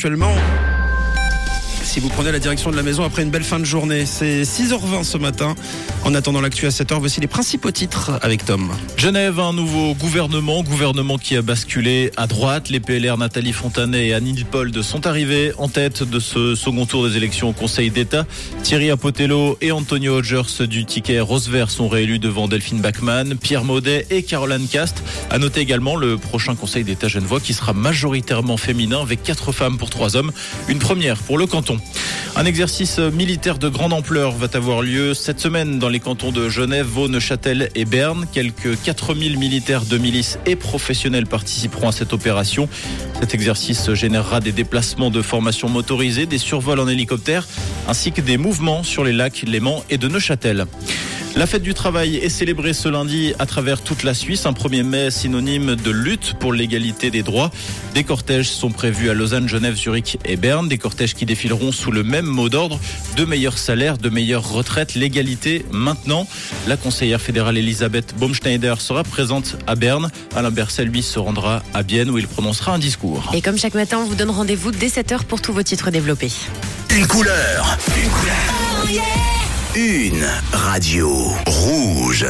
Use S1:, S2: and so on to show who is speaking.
S1: Actuellement, si vous prenez la direction de la maison après une belle fin de journée, c'est 6h20 ce matin. En attendant l'actu à 7h, voici les principaux titres avec Tom.
S2: Genève, un nouveau gouvernement, gouvernement qui a basculé à droite. Les PLR Nathalie Fontanet et Annie Pold sont arrivés en tête de ce second tour des élections au Conseil d'État. Thierry Apotello et Antonio Hodgers du ticket Rose-Vert sont réélus devant Delphine Bachmann, Pierre Maudet et Caroline Cast. À noter également le prochain Conseil d'État genevois qui sera majoritairement féminin avec quatre femmes pour trois hommes. Une première pour le canton. Un exercice militaire de grande ampleur va avoir lieu cette semaine dans les cantons de Genève, Vaud, Neuchâtel et Berne. Quelques 4000 militaires de milices et professionnels participeront à cette opération. Cet exercice générera des déplacements de formation motorisée, des survols en hélicoptère, ainsi que des mouvements sur les lacs Léman et de Neuchâtel. La fête du travail est célébrée ce lundi à travers toute la Suisse. Un 1er mai synonyme de lutte pour l'égalité des droits. Des cortèges sont prévus à Lausanne, Genève, Zurich et Berne. Des cortèges qui défileront sous le même mot d'ordre. De meilleurs salaires, de meilleures retraites, l'égalité maintenant. La conseillère fédérale Elisabeth Baumschneider sera présente à Berne. Alain Berset, lui, se rendra à Bienne où il prononcera un discours.
S3: Et comme chaque matin, on vous donne rendez-vous dès 7h pour tous vos titres développés.
S4: Une couleur. Une couleur. Une radio rouge.